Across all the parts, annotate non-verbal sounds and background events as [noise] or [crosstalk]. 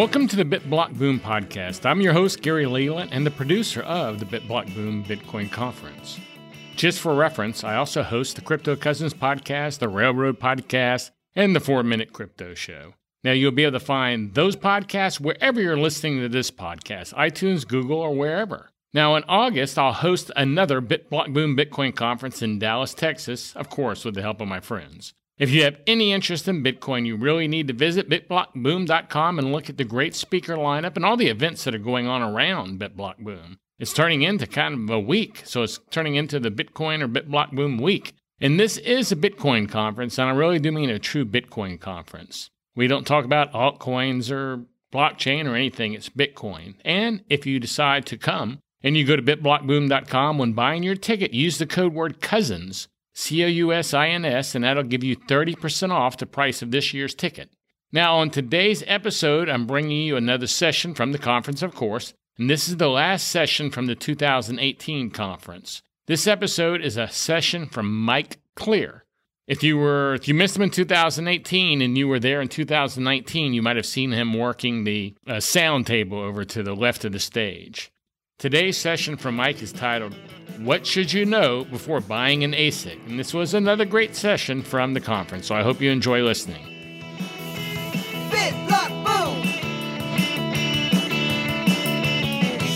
Welcome to the BitBlock Boom podcast. I'm your host, Gary Leland, and the producer of the BitBlock Boom Bitcoin Conference. Just for reference, I also host the Crypto Cousins podcast, the Railroad podcast, and the Four Minute Crypto Show. Now, you'll be able to find those podcasts wherever you're listening to this podcast iTunes, Google, or wherever. Now, in August, I'll host another BitBlock Boom Bitcoin conference in Dallas, Texas, of course, with the help of my friends. If you have any interest in Bitcoin, you really need to visit bitblockboom.com and look at the great speaker lineup and all the events that are going on around BitBlockBoom. It's turning into kind of a week, so it's turning into the Bitcoin or BitBlockBoom week. And this is a Bitcoin conference, and I really do mean a true Bitcoin conference. We don't talk about altcoins or blockchain or anything, it's Bitcoin. And if you decide to come and you go to bitblockboom.com when buying your ticket, use the code word cousins, C O U S I N S, and that'll give you 30% off the price of this year's ticket. Now, on today's episode, I'm bringing you another session from the conference, of course, and this is the last session from the 2018 conference. This episode is a session from Mike Clear. If you were if you missed him in 2018 and you were there in 2019, you might have seen him working the uh, sound table over to the left of the stage. Today's session from Mike is titled What Should You Know Before Buying an ASIC? And this was another great session from the conference, so I hope you enjoy listening.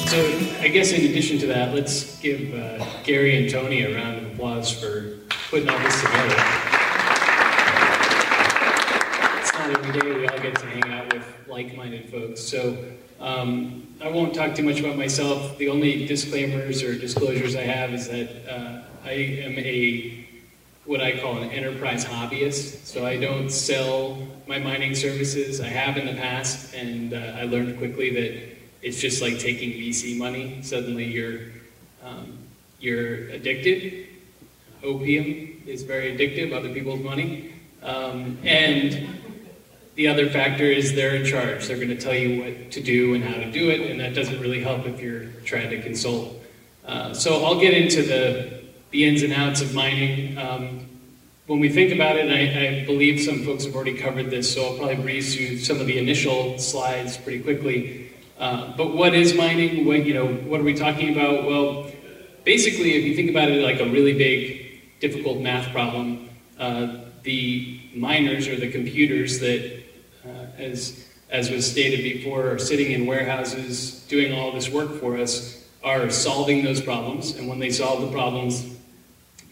So, I guess in addition to that, let's give uh, Gary and Tony a round of applause for putting all this together. It's not every day we all get to hang out with like-minded folks. So um, I won't talk too much about myself. The only disclaimers or disclosures I have is that uh, I am a what I call an enterprise hobbyist. So I don't sell my mining services. I have in the past, and uh, I learned quickly that it's just like taking VC money. Suddenly you're um, you're addicted opium is very addictive, other people's money. Um, and the other factor is they're in charge. They're going to tell you what to do and how to do it, and that doesn't really help if you're trying to consult. Uh, so I'll get into the, the ins and outs of mining. Um, when we think about it, I, I, believe some folks have already covered this, so I'll probably breeze through some of the initial slides pretty quickly. Uh, but what is mining? What, you know, what are we talking about? Well, basically, if you think about it like a really big difficult math problem, uh, the miners or the computers that, as, as was stated before, are sitting in warehouses doing all this work for us, are solving those problems. And when they solve the problems,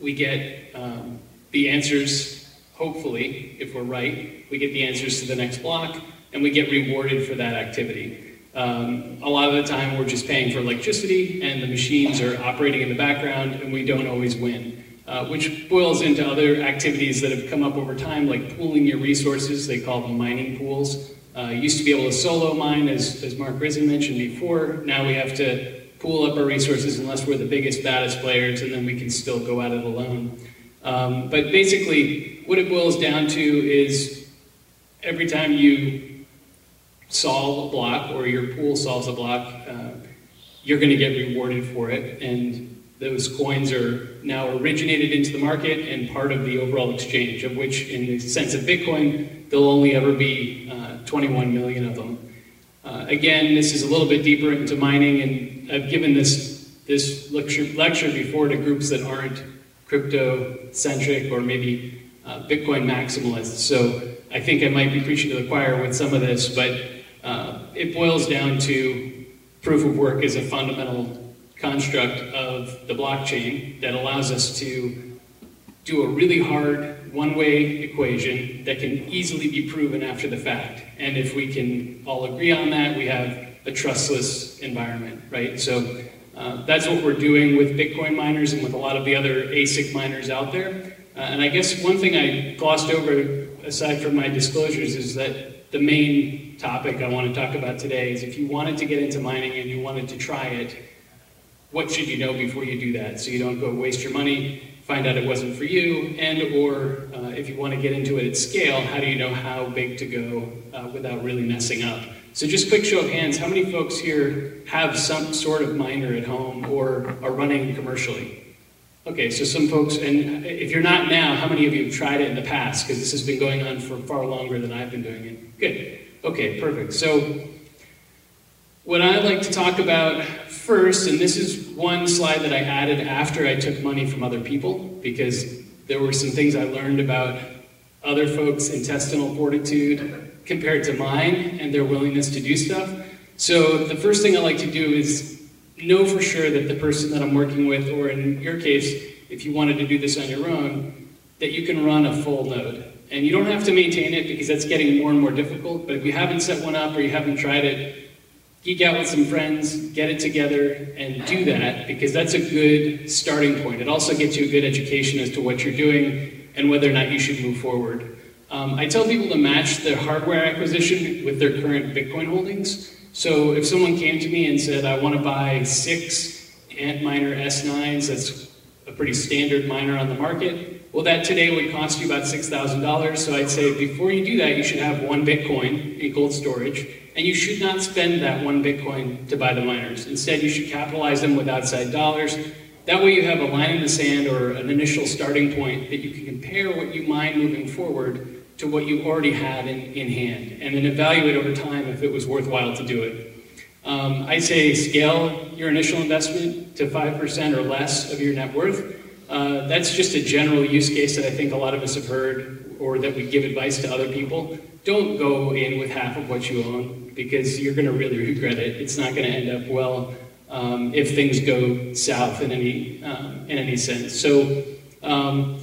we get um, the answers, hopefully, if we're right, we get the answers to the next block, and we get rewarded for that activity. Um, a lot of the time, we're just paying for electricity, and the machines are operating in the background, and we don't always win. Uh, which boils into other activities that have come up over time, like pooling your resources. They call them mining pools. Uh, used to be able to solo mine, as, as Mark Risen mentioned before. Now we have to pool up our resources unless we're the biggest, baddest players, and then we can still go at it alone. Um, but basically, what it boils down to is every time you solve a block or your pool solves a block, uh, you're going to get rewarded for it. And those coins are now originated into the market and part of the overall exchange, of which, in the sense of Bitcoin, there'll only ever be uh, 21 million of them. Uh, again, this is a little bit deeper into mining, and I've given this, this lecture, lecture before to groups that aren't crypto-centric or maybe uh, Bitcoin maximalists. So I think I might be preaching to the choir with some of this, but uh, it boils down to proof of work as a fundamental construct of the blockchain that allows us to do a really hard one-way equation that can easily be proven after the fact. And if we can all agree on that, we have a trustless environment, right? So uh, that's what we're doing with Bitcoin miners and with a lot of the other ASIC miners out there. Uh, and I guess one thing I glossed over, aside from my disclosures, is that the main topic I want to talk about today is if you wanted to get into mining and you wanted to try it, what should you know before you do that? So you don't go waste your money find out it wasn't for you and or uh, if you want to get into it at scale how do you know how big to go uh, without really messing up? So just quick show of hands how many folks here have some sort of miner at home or are running commercially? Okay so some folks and if you're not now how many of you have tried it in the past? Because this has been going on for far longer than i've been doing it. Good. Okay perfect. So What I like to talk about first, and this is one slide that I added after I took money from other people, because there were some things I learned about other folks' intestinal fortitude compared to mine and their willingness to do stuff. So the first thing I like to do is know for sure that the person that I'm working with, or in your case, if you wanted to do this on your own, that you can run a full node. And you don't have to maintain it because that's getting more and more difficult, but if you haven't set one up or you haven't tried it, geek out with some friends, get it together, and do that because that's a good starting point. It also gets you a good education as to what you're doing and whether or not you should move forward. Um, I tell people to match their hardware acquisition with their current Bitcoin holdings. So if someone came to me and said, I want to buy six Antminer S9s, that's a pretty standard miner on the market, well, that today would cost you about $6,000. So I'd say before you do that, you should have one Bitcoin in cold storage, and you should not spend that one Bitcoin to buy the miners. Instead, you should capitalize them with outside dollars. That way, you have a line in the sand or an initial starting point that you can compare what you mine moving forward to what you already had in, in hand, and then evaluate over time if it was worthwhile to do it. Um, I'd say scale your initial investment to 5% or less of your net worth. Uh, that's just a general use case that I think a lot of us have heard or that we give advice to other people. Don't go in with half of what you own because you're going to really regret it. It's not going to end up well um, if things go south in any, um, in any sense. So, um,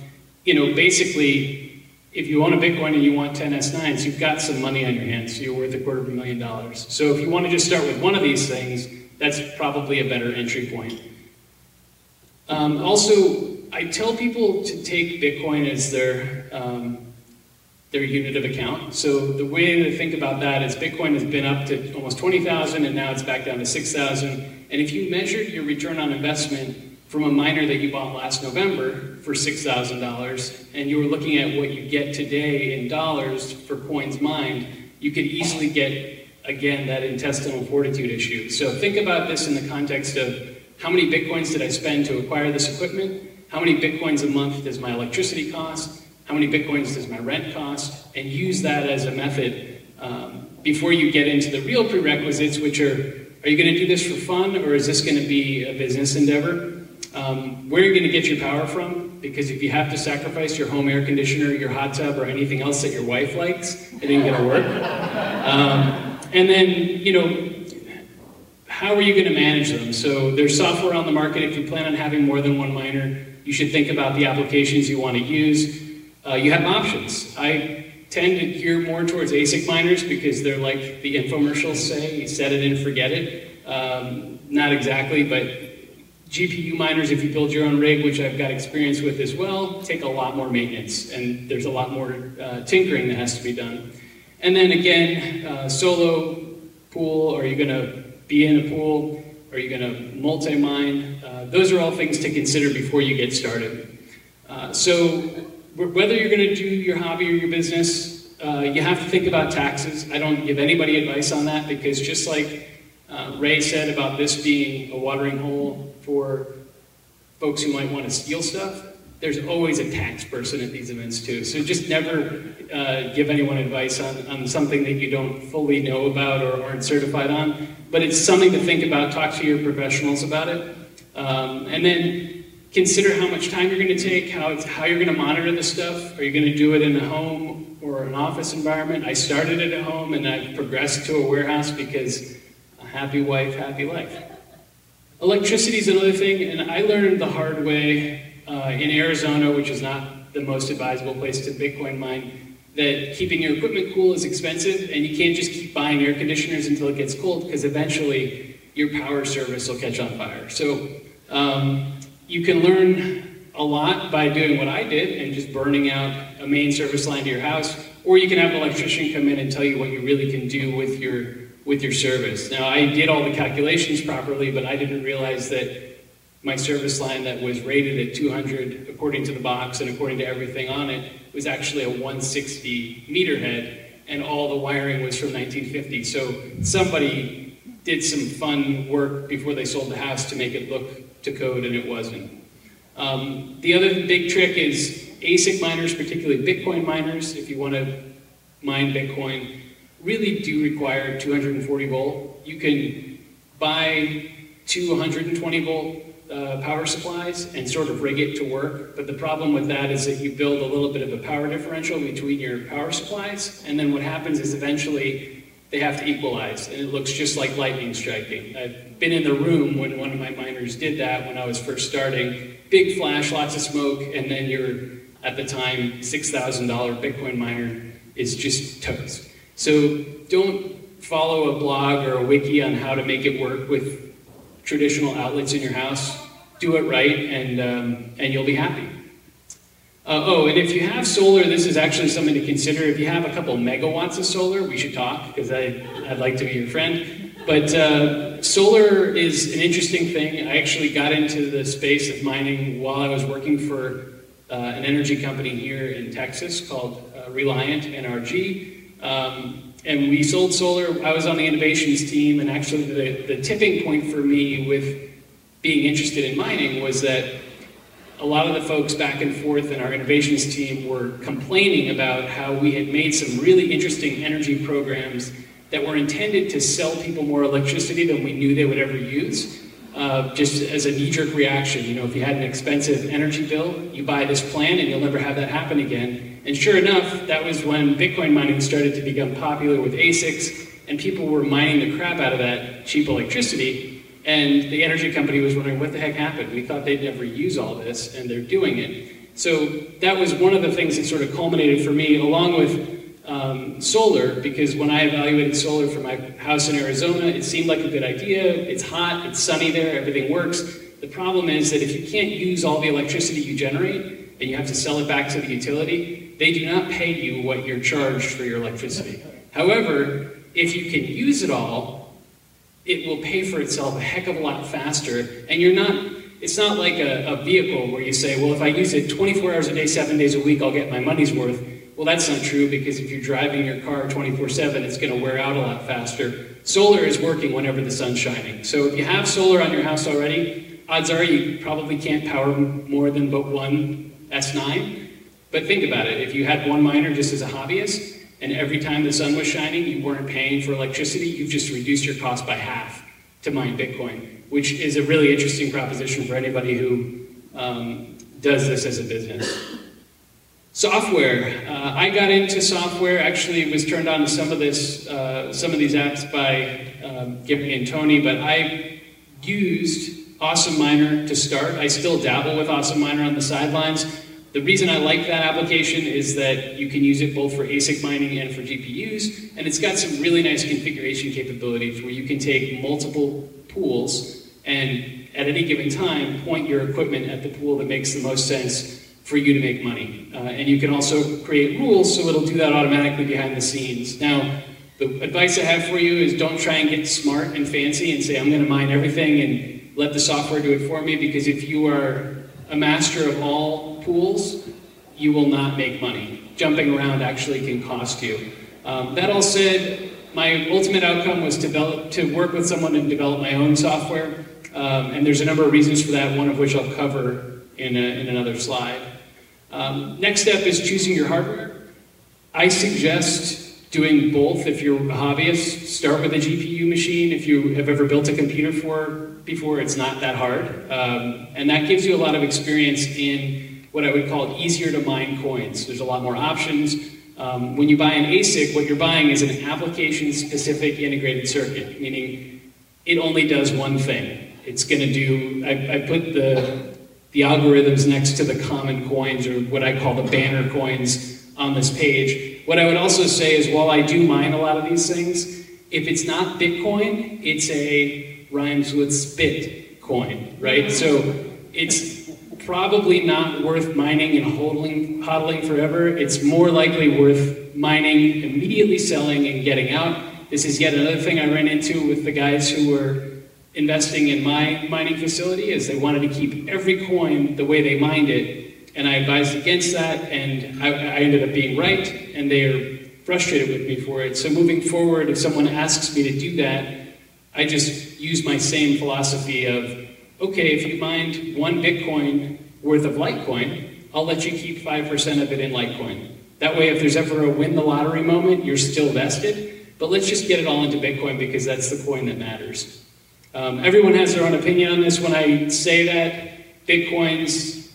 you know, basically, if you own a Bitcoin and you want 10 S9s, you've got some money on your hands, so you're worth a quarter of a million dollars. So if you want to just start with one of these things, that's probably a better entry point. Um, also, I tell people to take Bitcoin as their um, their unit of account. So the way to think about that is Bitcoin has been up to almost 20,000 and now it's back down to 6,000. And if you measured your return on investment from a miner that you bought last November for $6,000 and you were looking at what you get today in dollars for coins mined, you could easily get, again, that intestinal fortitude issue. So think about this in the context of how many bitcoins did I spend to acquire this equipment? How many bitcoins a month does my electricity cost? How many bitcoins does my rent cost? And use that as a method um, before you get into the real prerequisites, which are are you going to do this for fun or is this going to be a business endeavor? Um, where are you going to get your power from? Because if you have to sacrifice your home air conditioner, your hot tub, or anything else that your wife likes, it ain't going to work. Um, and then, you know, how are you going to manage them? So there's software on the market. If you plan on having more than one miner, you should think about the applications you want to use. Uh, you have options. I tend to gear more towards ASIC miners because they're like the infomercials say, you set it and forget it. Um, not exactly, but GPU miners, if you build your own rig, which I've got experience with as well, take a lot more maintenance, and there's a lot more uh, tinkering that has to be done. And then again, uh, solo pool, are you going to be in a pool? Are you going to multi-mine? Uh, those are all things to consider before you get started. Uh, so whether you're going to do your hobby or your business, uh, you have to think about taxes. I don't give anybody advice on that because just like uh, Ray said about this being a watering hole for folks who might want to steal stuff, there's always a tax person at these events too. So just never uh, give anyone advice on, on something that you don't fully know about or aren't certified on. But it's something to think about. Talk to your professionals about it. Um, and then consider how much time you're going to take, how, how you're going to monitor the stuff. Are you going to do it in a home or an office environment? I started it at home and I've progressed to a warehouse because a happy wife, happy life. Electricity is another thing, and I learned the hard way uh, in Arizona, which is not the most advisable place to Bitcoin mine, that keeping your equipment cool is expensive, and you can't just keep buying air conditioners until it gets cold, because eventually your power service will catch on fire. So um, you can learn a lot by doing what I did and just burning out a main service line to your house, or you can have an electrician come in and tell you what you really can do with your with your service. Now, I did all the calculations properly, but I didn't realize that my service line that was rated at 200 according to the box and according to everything on it was actually a 160 meter head, and all the wiring was from 1950. So somebody did some fun work before they sold the house to make it look to code, and it wasn't. Um, the other big trick is ASIC miners, particularly Bitcoin miners, if you want to mine Bitcoin, really do require 240 volt. You can buy two 120 volt uh, power supplies and sort of rig it to work. But the problem with that is that you build a little bit of a power differential between your power supplies, and then what happens is eventually they have to equalize, and it looks just like lightning striking. I've been in the room when one of my miners did that when I was first starting. Big flash, lots of smoke, and then your, at the time, $6,000 Bitcoin miner is just toast. So don't follow a blog or a wiki on how to make it work with traditional outlets in your house, do it right, and, um, and you'll be happy. Uh, oh, and if you have solar, this is actually something to consider. If you have a couple megawatts of solar, we should talk because I'd like to be your friend. But uh, solar is an interesting thing. I actually got into the space of mining while I was working for uh, an energy company here in Texas called uh, Reliant NRG. Um, and we sold solar. I was on the innovations team, and actually, the, the tipping point for me with being interested in mining was that a lot of the folks back and forth in our innovations team were complaining about how we had made some really interesting energy programs that were intended to sell people more electricity than we knew they would ever use. Uh, just as a knee-jerk reaction, you know, if you had an expensive energy bill, you buy this plan and you'll never have that happen again. And sure enough, that was when Bitcoin mining started to become popular with ASICs, and people were mining the crap out of that cheap electricity. And the energy company was wondering, what the heck happened? We thought they'd never use all this, and they're doing it. So that was one of the things that sort of culminated for me, along with um, solar, because when I evaluated solar for my house in Arizona, it seemed like a good idea. It's hot, it's sunny there, everything works. The problem is that if you can't use all the electricity you generate, and you have to sell it back to the utility, they do not pay you what you're charged for your electricity. However, if you can use it all, it will pay for itself a heck of a lot faster, and you're not it's not like a, a, vehicle where you say, well, if I use it 24 hours a day, seven days a week, I'll get my money's worth. Well, that's not true because if you're driving your car 24 7, it's going to wear out a lot faster. Solar is working whenever the sun's shining. So if you have solar on your house already, odds are you probably can't power more than but one S9. But think about it if you had one miner just as a hobbyist, and every time the sun was shining, you weren't paying for electricity, you've just reduced your cost by half to mine Bitcoin, which is a really interesting proposition for anybody who um, does this as a business. Software. Uh, I got into software. Actually, was turned on to some of this, uh, some of these apps by um, and Tony. But I used Awesome Miner to start. I still dabble with Awesome Miner on the sidelines. The reason I like that application is that you can use it both for ASIC mining and for GPUs, and it's got some really nice configuration capabilities where you can take multiple pools and at any given time point your equipment at the pool that makes the most sense for you to make money. Uh, and you can also create rules so it'll do that automatically behind the scenes. Now, the advice I have for you is don't try and get smart and fancy and say, I'm going to mine everything and let the software do it for me, because if you are a master of all pools, you will not make money. Jumping around actually can cost you. Um, that all said, my ultimate outcome was to, develop, to work with someone and develop my own software. Um, and there's a number of reasons for that, one of which I'll cover in, a, in another slide. Um, next step is choosing your hardware. I suggest doing both if you're a hobbyist. Start with a GPU machine. If you have ever built a computer for before, it's not that hard. Um, and that gives you a lot of experience in what I would call easier to mine coins. There's a lot more options. Um, when you buy an ASIC, what you're buying is an application specific integrated circuit, meaning it only does one thing. It's going to do, I, I put the, the algorithms next to the common coins, or what I call the banner coins, on this page. What I would also say is while I do mine a lot of these things, if it's not Bitcoin, it's a rhymes with spit coin, right? So it's probably not worth mining and hodling, hodling forever. It's more likely worth mining, immediately selling, and getting out. This is yet another thing I ran into with the guys who were investing in my mining facility is they wanted to keep every coin the way they mined it. And I advised against that, and I, I ended up being right, and they are frustrated with me for it. So moving forward, if someone asks me to do that, I just use my same philosophy of, okay, if you mined one Bitcoin worth of Litecoin, I'll let you keep 5% of it in Litecoin. That way, if there's ever a win the lottery moment, you're still vested. But let's just get it all into Bitcoin because that's the coin that matters. Um, everyone has their own opinion on this. When I say that, Bitcoins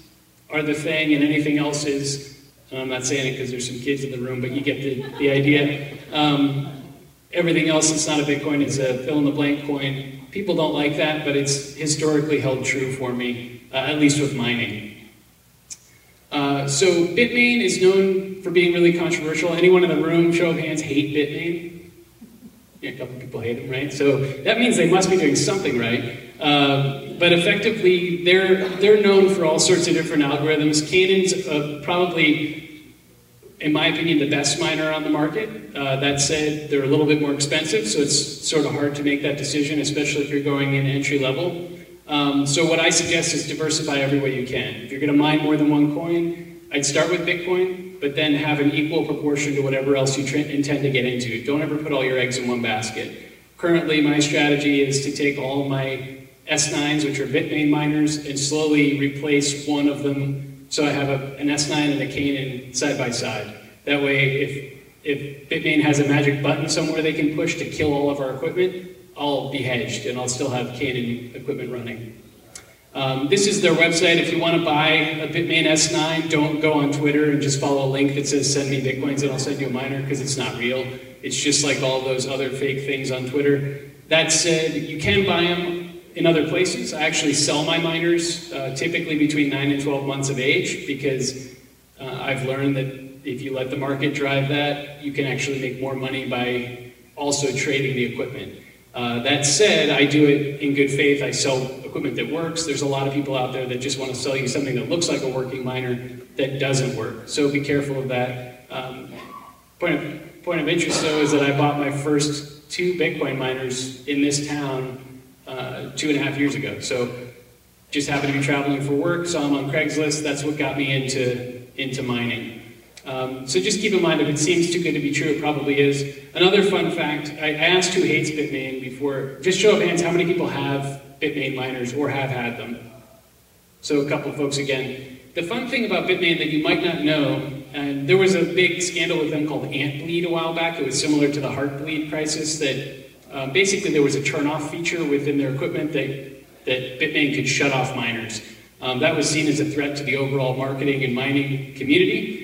are the thing and anything else is, I'm not saying it because there's some kids in the room, but you get the, the idea. Um, everything else that's not a Bitcoin is a fill in the blank coin. People don't like that, but it's historically held true for me, at least with mining. Uh, so Bitmain is known for being really controversial. Anyone in the room, show of hands, hate Bitmain? Yeah, a couple people hate them, right? So that means they must be doing something right. Uh, but effectively, they're they're known for all sorts of different algorithms. Canaan's uh, probably, in my opinion, the best miner on the market. Uh, that said, they're a little bit more expensive, so it's sort of hard to make that decision, especially if you're going in entry level. Um, so what I suggest is diversify every way you can. If you're going to mine more than one coin, I'd start with Bitcoin, but then have an equal proportion to whatever else you intend to get into. Don't ever put all your eggs in one basket. Currently, my strategy is to take all my S9s, which are Bitmain miners, and slowly replace one of them. So I have a, an S9 and a Canaan side by side. That way, if, if Bitmain has a magic button somewhere they can push to kill all of our equipment, I'll be hedged and I'll still have Canaan equipment running. Um, this is their website. If you want to buy a Bitmain S9, don't go on Twitter and just follow a link that says send me Bitcoins and I'll send you a miner because it's not real. It's just like all those other fake things on Twitter. That said, you can buy them in other places. I actually sell my miners uh, typically between 9 and 12 months of age because uh, I've learned that if you let the market drive that, you can actually make more money by also trading the equipment. Uh, that said, I do it in good faith. I sell equipment that works. There's a lot of people out there that just want to sell you something that looks like a working miner that doesn't work. So be careful of that. Um, point, of, point of interest, though, is that I bought my first two Bitcoin miners in this town uh, two and a half years ago. So just happened to be traveling for work, saw them on Craigslist. That's what got me into, into mining. Um, so just keep in mind, if it seems too good to be true, it probably is. Another fun fact, I, I asked who hates Bitmain before. Just show of hands, how many people have Bitmain miners or have had them? So a couple folks again. The fun thing about Bitmain that you might not know, and there was a big scandal with them called Antbleed a while back. It was similar to the Heartbleed crisis that um, basically there was a turn-off feature within their equipment that, that Bitmain could shut off miners. Um, that was seen as a threat to the overall marketing and mining community.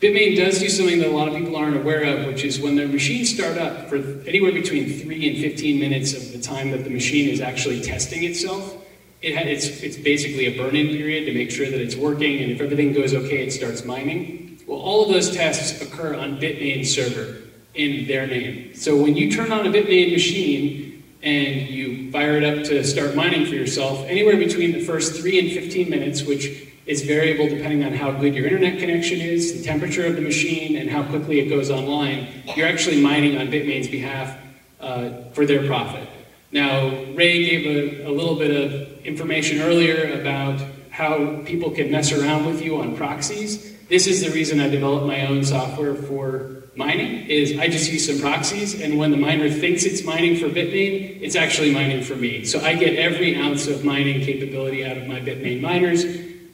Bitmain does do something that a lot of people aren't aware of, which is when their machines start up for anywhere between 3 and 15 minutes of the time that the machine is actually testing itself, it it's, it's basically a burn-in period to make sure that it's working, and if everything goes okay, it starts mining. Well, all of those tests occur on Bitmain's server in their name. So when you turn on a Bitmain machine and you fire it up to start mining for yourself, anywhere between the first 3 and 15 minutes, which is variable depending on how good your internet connection is, the temperature of the machine, and how quickly it goes online. You're actually mining on Bitmain's behalf uh, for their profit. Now, Ray gave a, a little bit of information earlier about how people can mess around with you on proxies. This is the reason I developed my own software for mining, is I just use some proxies, and when the miner thinks it's mining for Bitmain, it's actually mining for me. So I get every ounce of mining capability out of my Bitmain miners,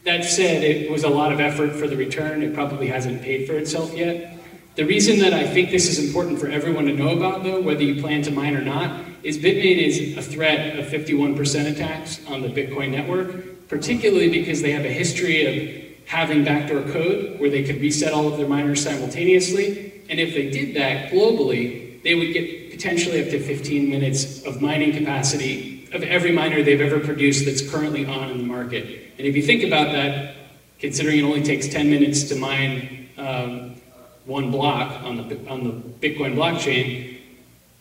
that said, it was a lot of effort for the return. It probably hasn't paid for itself yet. The reason that I think this is important for everyone to know about, though, whether you plan to mine or not, is Bitmain is a threat of 51% attacks on the Bitcoin network, particularly because they have a history of having backdoor code where they could reset all of their miners simultaneously. And if they did that globally, they would get potentially up to 15 minutes of mining capacity of every miner they've ever produced that's currently on in the market. And if you think about that, considering it only takes 10 minutes to mine um, one block on the, on the Bitcoin blockchain,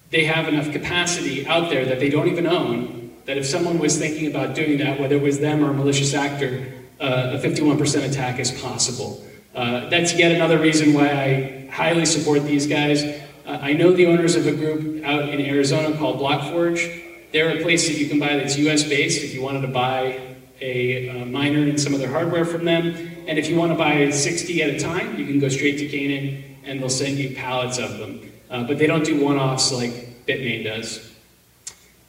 they have enough capacity out there that they don't even own, that if someone was thinking about doing that, whether it was them or a malicious actor, uh, a 51% attack is possible. Uh, that's yet another reason why I highly support these guys. Uh, I know the owners of a group out in Arizona called Blockforge. They're a place that you can buy that's US based if you wanted to buy a uh, miner and some of their hardware from them. And if you want to buy 60 at a time, you can go straight to Canaan and they'll send you pallets of them. Uh, but they don't do one offs like Bitmain does.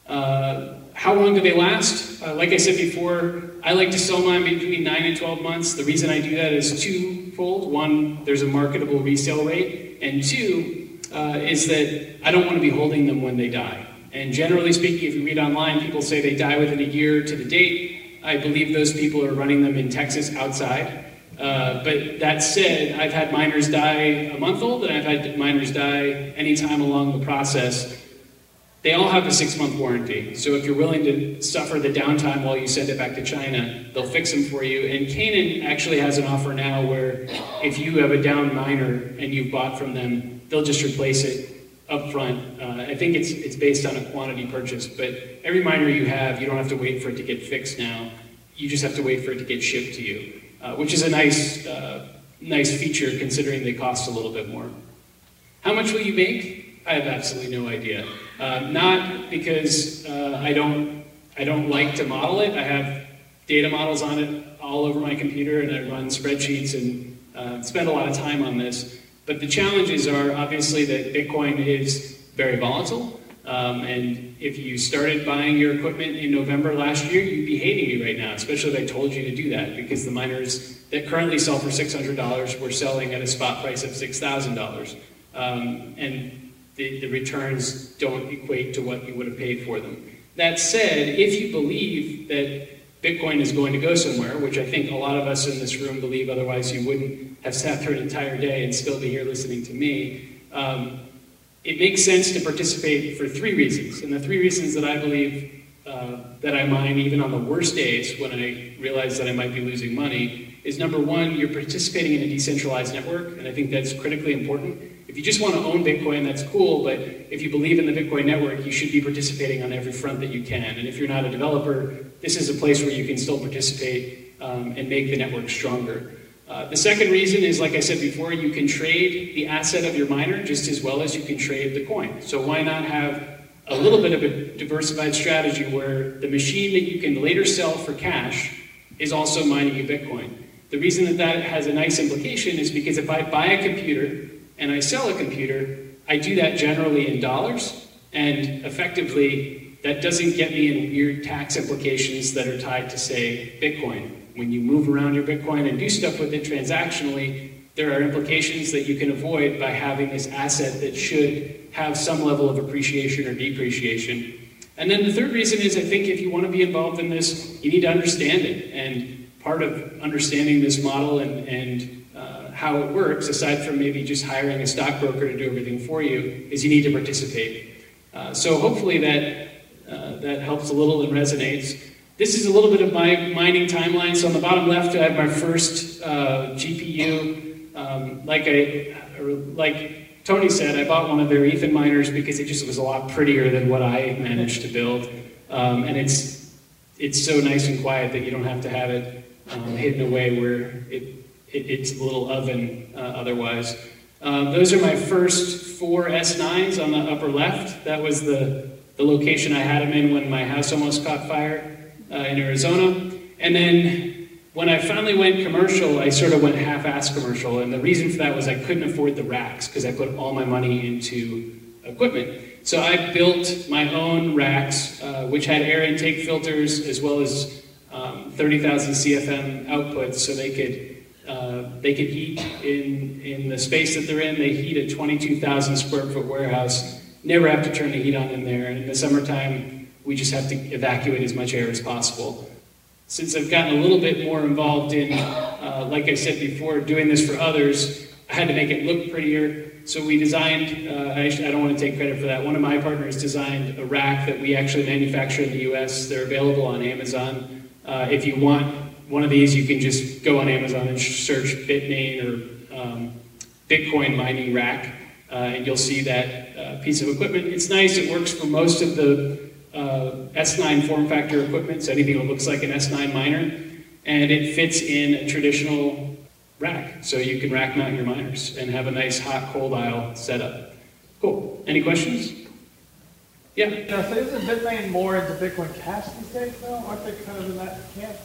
Uh, how long do they last? Uh, like I said before, I like to sell mine between 9 and 12 months. The reason I do that is twofold. One, there's a marketable resale rate. And two, uh, is that I don't want to be holding them when they die And generally speaking, if you read online, people say they die within a year to the date. I believe those people are running them in Texas outside. Uh, but that said, I've had miners die a month old, and I've had miners die anytime along the process. They all have a six month warranty. So if you're willing to suffer the downtime while you send it back to China, they'll fix them for you. And Canaan actually has an offer now where if you have a down miner and you've bought from them, they'll just replace it up front. Uh, I think it's, it's based on a quantity purchase, but every miner you have, you don't have to wait for it to get fixed now. You just have to wait for it to get shipped to you, uh, which is a nice, uh, nice feature considering they cost a little bit more. How much will you make? I have absolutely no idea. Uh, not because uh, I don't I don't like to model it. I have data models on it all over my computer, and I run spreadsheets and uh, spend a lot of time on this. But the challenges are obviously that Bitcoin is very volatile. Um, and if you started buying your equipment in November last year, you'd be hating me right now, especially if I told you to do that, because the miners that currently sell for $600 were selling at a spot price of $6,000. Um, and the, the returns don't equate to what you would have paid for them. That said, if you believe that Bitcoin is going to go somewhere, which I think a lot of us in this room believe, otherwise you wouldn't have sat through an entire day and still be here listening to me. Um, it makes sense to participate for three reasons. And the three reasons that I believe uh, that I mine, even on the worst days when I realize that I might be losing money, is number one, you're participating in a decentralized network, and I think that's critically important. If you just want to own Bitcoin, that's cool, but if you believe in the Bitcoin network, you should be participating on every front that you can. And if you're not a developer, this is a place where you can still participate um, and make the network stronger. Uh, the second reason is, like I said before, you can trade the asset of your miner just as well as you can trade the coin. So why not have a little bit of a diversified strategy where the machine that you can later sell for cash is also mining you Bitcoin? The reason that that has a nice implication is because if I buy a computer and I sell a computer, I do that generally in dollars, and effectively, that doesn't get me in weird tax implications that are tied to, say, Bitcoin. When you move around your Bitcoin and do stuff with it transactionally, there are implications that you can avoid by having this asset that should have some level of appreciation or depreciation. And then the third reason is I think if you want to be involved in this, you need to understand it. And part of understanding this model and, and how it works, aside from maybe just hiring a stockbroker to do everything for you, is you need to participate. Uh, so hopefully that, uh, that helps a little and resonates. This is a little bit of my mining timeline. So on the bottom left, I have my first uh, GPU. Um, like, I, like Tony said, I bought one of their Ethan miners because it just was a lot prettier than what I managed to build. Um, and it's, it's so nice and quiet that you don't have to have it um, hidden away where it it, it's a little oven uh, otherwise. Um, those are my first four S9s on the upper left. That was the, the location I had them in when my house almost caught fire uh, in Arizona. And then when I finally went commercial, I sort of went half-ass commercial. And the reason for that was I couldn't afford the racks because I put all my money into equipment. So I built my own racks, uh, which had air intake filters as well as um, 30,000 CFM outputs so they could uh, they can heat in, in the space that they're in. They heat a 22,000 square foot warehouse. Never have to turn the heat on in there. And in the summertime, we just have to evacuate as much air as possible. Since I've gotten a little bit more involved in, uh, like I said before, doing this for others, I had to make it look prettier. So we designed, uh, I, I, don't want to take credit for that. One of my partners designed a rack that we actually manufacture in the US. They're available on Amazon. Uh, if you want one of these, you can just go on Amazon and search Bitmain or um, Bitcoin mining rack, uh, and you'll see that uh, piece of equipment. It's nice. It works for most of the uh, S9 form factor equipment, so anything that looks like an S9 miner, and it fits in a traditional rack. So you can rack mount your miners and have a nice hot cold aisle setup. Cool. Any questions? Yeah. Now, so isn't Bitmain more into Bitcoin Cash these days, though? Aren't they kind of in that camp?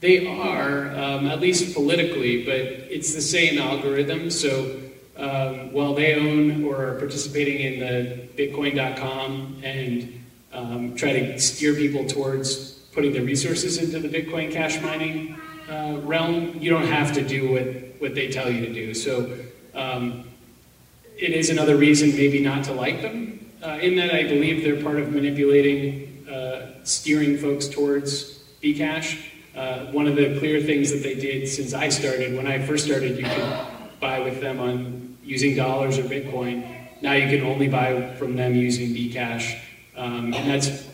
They are, um, at least politically, but it's the same algorithm. So um, while they own or are participating in the Bitcoin.com and um, try to steer people towards putting their resources into the Bitcoin cash mining uh, realm, you don't have to do what, what they tell you to do. So um, it is another reason maybe not to like them. uh, in that I believe they're part of manipulating, uh, steering folks towards Bcash. Uh, one of the clear things that they did since I started, when I first started, you could buy with them on using dollars or Bitcoin. Now you can only buy from them using Bcash. Um, and that's,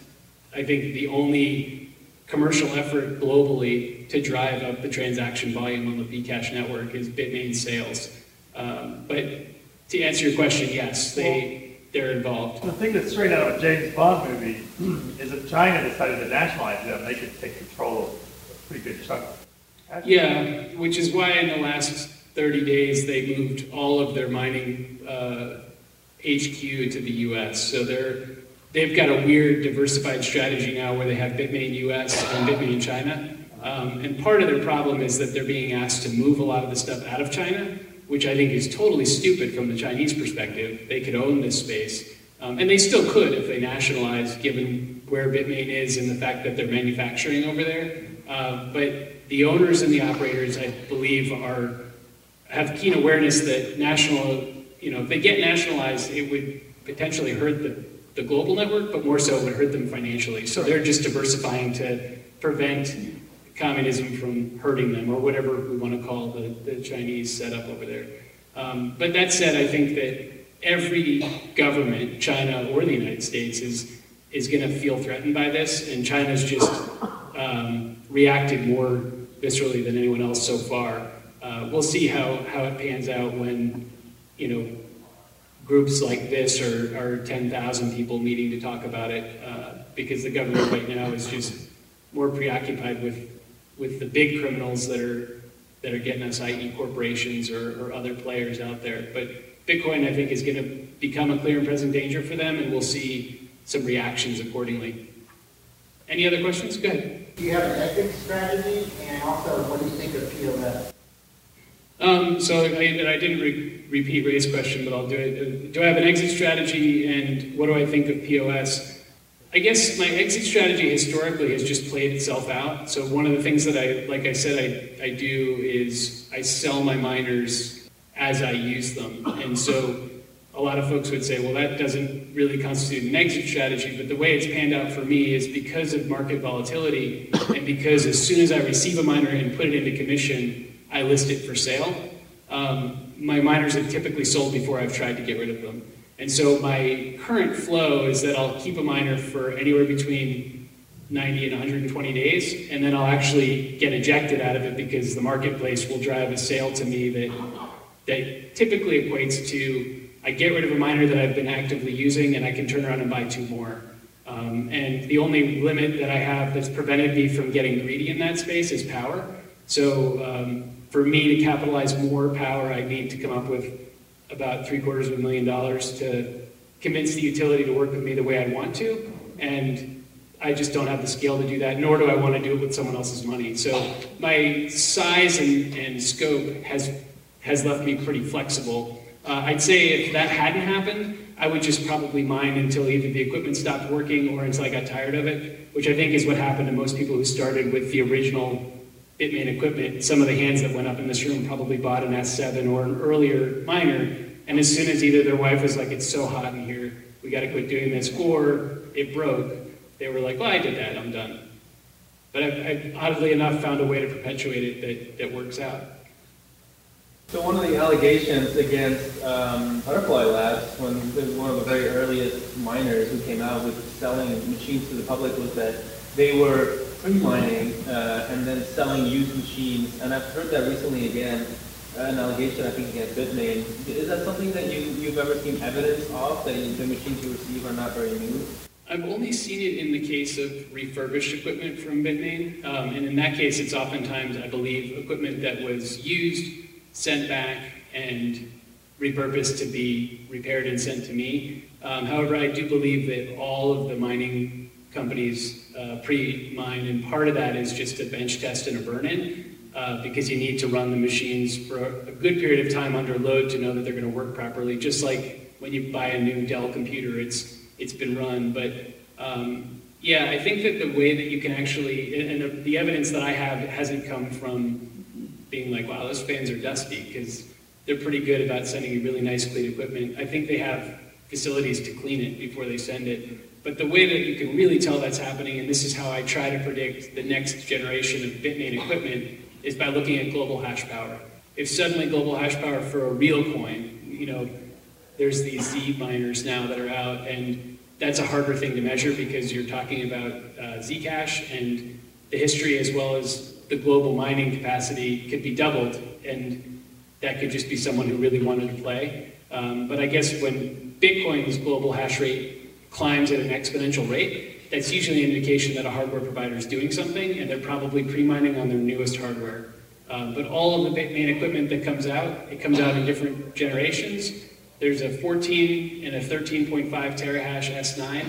I think, the only commercial effort globally to drive up the transaction volume on the Bcash network is Bitmain sales. Um, but to answer your question, yes, they, they're involved. The thing that's straight out of a James Bond movie [clears throat] is if China decided to nationalize them, they could take control of a pretty good chunk. Yeah, which is why in the last 30 days they moved all of their mining uh, HQ to the US. So they're, they've got a weird diversified strategy now where they have Bitmain US and Bitmain China. Um, and part of their problem is that they're being asked to move a lot of the stuff out of China, which I think is totally stupid from the Chinese perspective. They could own this space. Um, and they still could if they nationalize, given where Bitmain is and the fact that they're manufacturing over there. Uh, but the owners and the operators, I believe, are have keen awareness that national, you know, if they get nationalized, it would potentially hurt the, the global network, but more so it would hurt them financially. So they're just diversifying to prevent communism from hurting them, or whatever we want to call the, the Chinese setup over there. Um, but that said, I think that every government, China or the United States, is is going to feel threatened by this, and China's just um, reacted more viscerally than anyone else so far. Uh, we'll see how, how it pans out when, you know, groups like this or, are 10,000 people meeting to talk about it, uh, because the government right now is just more preoccupied with, with the big criminals that are, that are getting us, i.e. corporations or, or other players out there. But Bitcoin, I think, is going to become a clear and present danger for them, and we'll see some reactions accordingly. Any other questions? Go ahead. Do you have an exit strategy? And also, what do you think of POS? Um, so I, I didn't repeat Ray's question, but I'll do it. Do I have an exit strategy, and what do I think of POS? I guess my exit strategy historically has just played itself out. So one of the things that I, like I said, I, I do is I sell my miners as I use them, and so a lot of folks would say, well, that doesn't really constitute an exit strategy, but the way it's panned out for me is because of market volatility and because as soon as I receive a miner and put it into commission, I list it for sale. Um, my miners have typically sold before I've tried to get rid of them. And so my current flow is that I'll keep a miner for anywhere between 90 and 120 days, and then I'll actually get ejected out of it because the marketplace will drive a sale to me that, that typically equates to I get rid of a miner that I've been actively using and I can turn around and buy two more. Um, and the only limit that I have that's prevented me from getting greedy in that space is power. So um, for me to capitalize more power, I need to come up with about three quarters of a million dollars to convince the utility to work with me the way I want to. And I just don't have the scale to do that, nor do I want to do it with someone else's money. So my size and, and scope has, has left me pretty flexible. Uh, I'd say if that hadn't happened, I would just probably mine until either the equipment stopped working or until I got tired of it, which I think is what happened to most people who started with the original Bitmain equipment. Some of the hands that went up in this room probably bought an S7 or an earlier miner, and as soon as either their wife was like, it's so hot in here, we got to quit doing this, or it broke, they were like, well, I did that, I'm done. But I've, I've oddly enough found a way to perpetuate it that, that works out. So one of the allegations against um, Butterfly Labs, when one of the very earliest miners who came out with selling machines to the public, was that they were pre-mining uh, and then selling used machines. And I've heard that recently again, an allegation I think against Bitmain. Is that something that you, you've ever seen evidence of, that the machines you receive are not very new? I've only seen it in the case of refurbished equipment from Bitmain. Um, and in that case, it's oftentimes, I believe, equipment that was used sent back and repurposed to be repaired and sent to me. Um, however, I do believe that all of the mining companies uh, pre-mine, and part of that is just a bench test and a burn-in, uh, because you need to run the machines for a good period of time under load to know that they're going to work properly. Just like when you buy a new Dell computer, it's it's been run. But um, yeah, I think that the way that you can actually, and the, the evidence that I have hasn't come from being like, wow, those fans are dusty, because they're pretty good about sending you really nice, clean equipment. I think they have facilities to clean it before they send it. But the way that you can really tell that's happening, and this is how I try to predict the next generation of Bitmain equipment, is by looking at global hash power. If suddenly global hash power for a real coin, you know, there's these Z miners now that are out, and that's a harder thing to measure because you're talking about uh, Zcash and the history as well as the global mining capacity could be doubled, and that could just be someone who really wanted to play. Um, but I guess when Bitcoin's global hash rate climbs at an exponential rate, that's usually an indication that a hardware provider is doing something, and they're probably pre-mining on their newest hardware. Um, but all of the main equipment that comes out, it comes out in different generations. There's a 14 and a 13.5 terahash S9.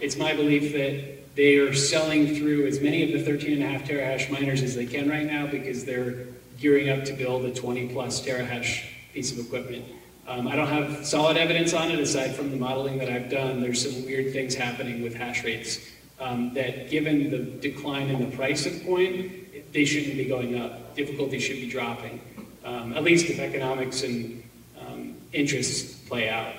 It's my belief that they are selling through as many of the 13 and a half terahash miners as they can right now because they're gearing up to build a 20 plus terahash piece of equipment. Um, I don't have solid evidence on it aside from the modeling that I've done. There's some weird things happening with hash rates um, that, given the decline in the price of coin, they shouldn't be going up. Difficulty should be dropping, um, at least if economics and um, interests play out.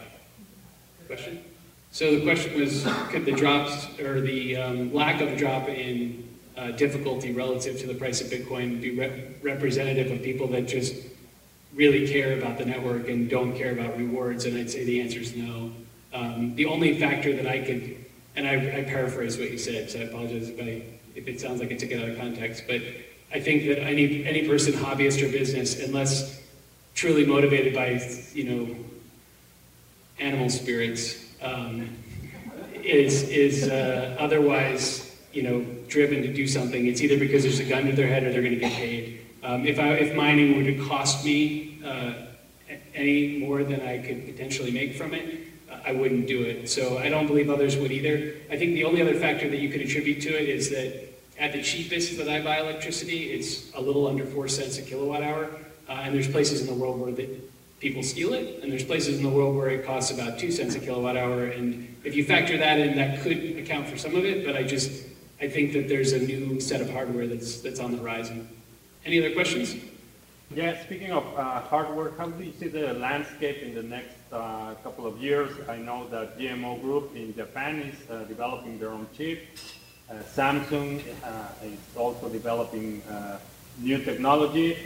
Question? So the question was, could the drops or the um, lack of drop in uh, difficulty relative to the price of Bitcoin be re representative of people that just really care about the network and don't care about rewards? And I'd say the answer is no. Um, the only factor that I could, and I, I paraphrase what you said, so I apologize if I if it sounds like I took it out of context. But I think that any any person, hobbyist or business, unless truly motivated by you know animal spirits, um, is is uh, otherwise you know driven to do something. It's either because there's a gun to their head or they're going to get paid. Um, if I if mining were to cost me uh, any more than I could potentially make from it, I wouldn't do it. So I don't believe others would either. I think the only other factor that you could attribute to it is that at the cheapest that I buy electricity, it's a little under four cents a kilowatt hour. Uh, and there's places in the world where the, people steal it, and there's places in the world where it costs about two cents a kilowatt hour. And if you factor that in, that could account for some of it. But I just I think that there's a new set of hardware that's that's on the horizon. Any other questions? Yeah, speaking of uh, hardware, how do you see the landscape in the next uh, couple of years? I know that GMO Group in Japan is uh, developing their own chip. Uh, Samsung uh, is also developing uh, new technology,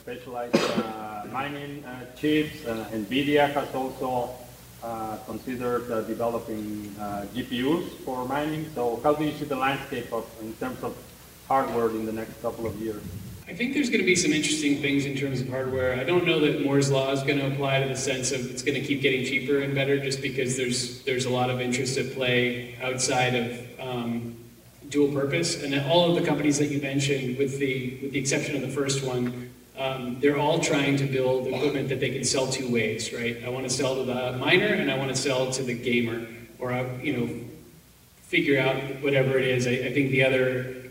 specialized mining chips. NVIDIA has also considered developing GPUs for mining. So how do you see the landscape of, in terms of hardware in the next couple of years? I think there's going to be some interesting things in terms of hardware. I don't know that Moore's law is going to apply to the sense of it's going to keep getting cheaper and better, just because there's there's a lot of interest at play outside of um, dual purpose. And all of the companies that you mentioned, with the with the exception of the first one, um, they're all trying to build equipment that they can sell two ways, right? I want to sell to the miner, and I want to sell to the gamer, or I, you know, figure out whatever it is. I, I think the other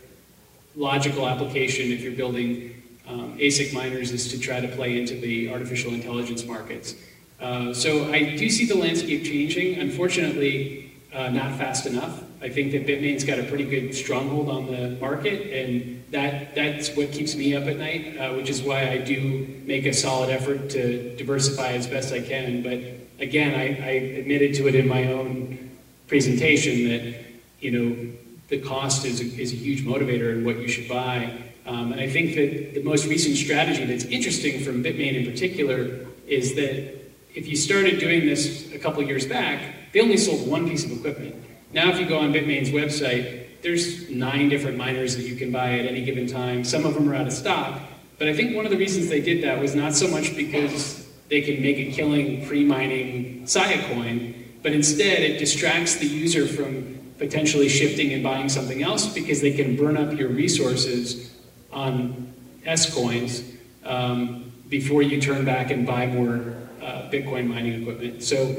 logical application if you're building um, ASIC miners is to try to play into the artificial intelligence markets. Uh, so I do see the landscape changing. Unfortunately, uh, not fast enough. I think that Bitmain's got a pretty good stronghold on the market, and that that's what keeps me up at night, uh, which is why I do make a solid effort to diversify as best I can. But again, I, I admitted to it in my own presentation that you know the cost is a, is a huge motivator in what you should buy. Um, and I think that the most recent strategy that's interesting from Bitmain in particular is that if you started doing this a couple years back, they only sold one piece of equipment. Now, if you go on Bitmain's website, there's nine different miners that you can buy at any given time. Some of them are out of stock. But I think one of the reasons they did that was not so much because they can make a killing pre-mining Sia coin, but instead it distracts the user from potentially shifting and buying something else because they can burn up your resources on S coins um, before you turn back and buy more uh, Bitcoin mining equipment. So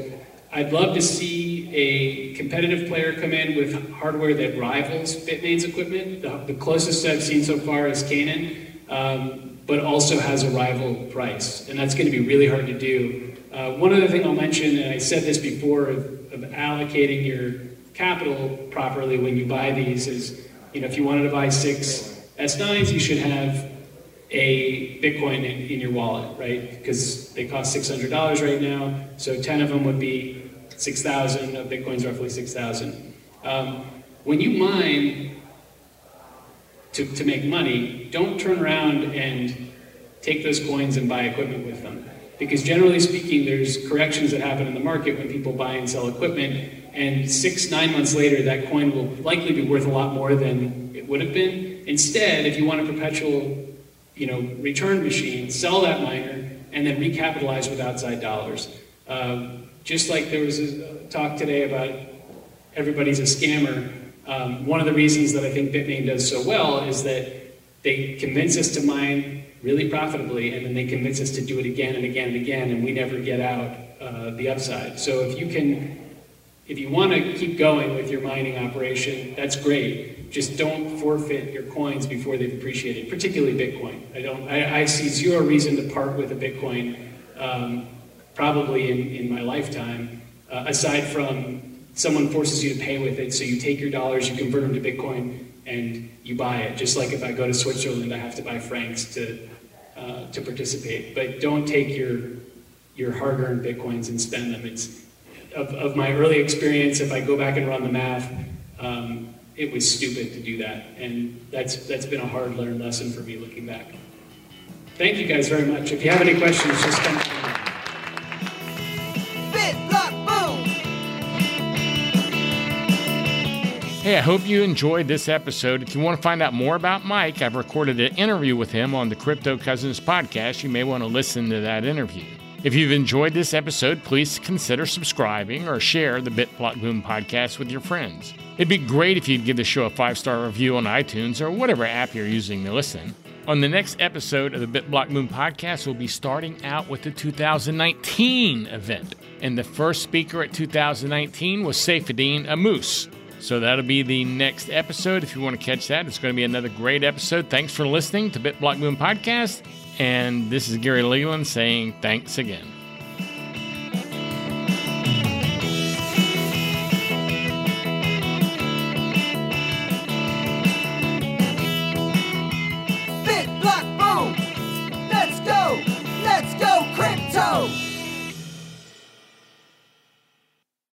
I'd love to see a competitive player come in with hardware that rivals Bitmain's equipment. The, the closest I've seen so far is Canaan, um, but also has a rival price. And that's going to be really hard to do. Uh, one other thing I'll mention, and I said this before, of, of allocating your capital properly when you buy these is, you know, if you wanted to buy six S9s, you should have a Bitcoin in, in your wallet, right? Because they cost $600 right now. So 10 of them would be 6,000, a Bitcoin's roughly 6,000. Um, when you mine to, to make money, don't turn around and take those coins and buy equipment with them. Because generally speaking, there's corrections that happen in the market when people buy and sell equipment, and six, nine months later, that coin will likely be worth a lot more than it would have been. Instead, if you want a perpetual you know, return machine, sell that miner, and then recapitalize with outside dollars. Um, just like there was a talk today about everybody's a scammer, um, one of the reasons that I think Bitmain does so well is that they convince us to mine really profitably, and then they convince us to do it again and again and again, and we never get out uh, the upside. So if you can, if you want to keep going with your mining operation, that's great. Just don't forfeit your coins before they've appreciated, particularly Bitcoin. I don't. I, I see zero reason to part with a Bitcoin, um, probably in, in my lifetime, uh, aside from someone forces you to pay with it. So you take your dollars, you convert them to Bitcoin, and you buy it. Just like if I go to Switzerland, I have to buy francs to uh, to participate. But don't take your your hard-earned bitcoins and spend them. It's of, of my early experience. If I go back and run the math, um, it was stupid to do that, and that's that's been a hard learned lesson for me looking back. Thank you guys very much. If you have any questions, just come. Hey, I hope you enjoyed this episode. If you want to find out more about Mike, I've recorded an interview with him on the Crypto Cousins podcast. You may want to listen to that interview. If you've enjoyed this episode, please consider subscribing or share the BitBlock Boom podcast with your friends. It'd be great if you'd give the show a five star review on iTunes or whatever app you're using to listen. On the next episode of the BitBlock Boom podcast, we'll be starting out with the 2019 event. And the first speaker at 2019 was Saifedean Ammous. So that'll be the next episode. If you want to catch that, it's going to be another great episode. Thanks for listening to BitBlock Boom Podcast. And this is Gary Leland saying thanks again.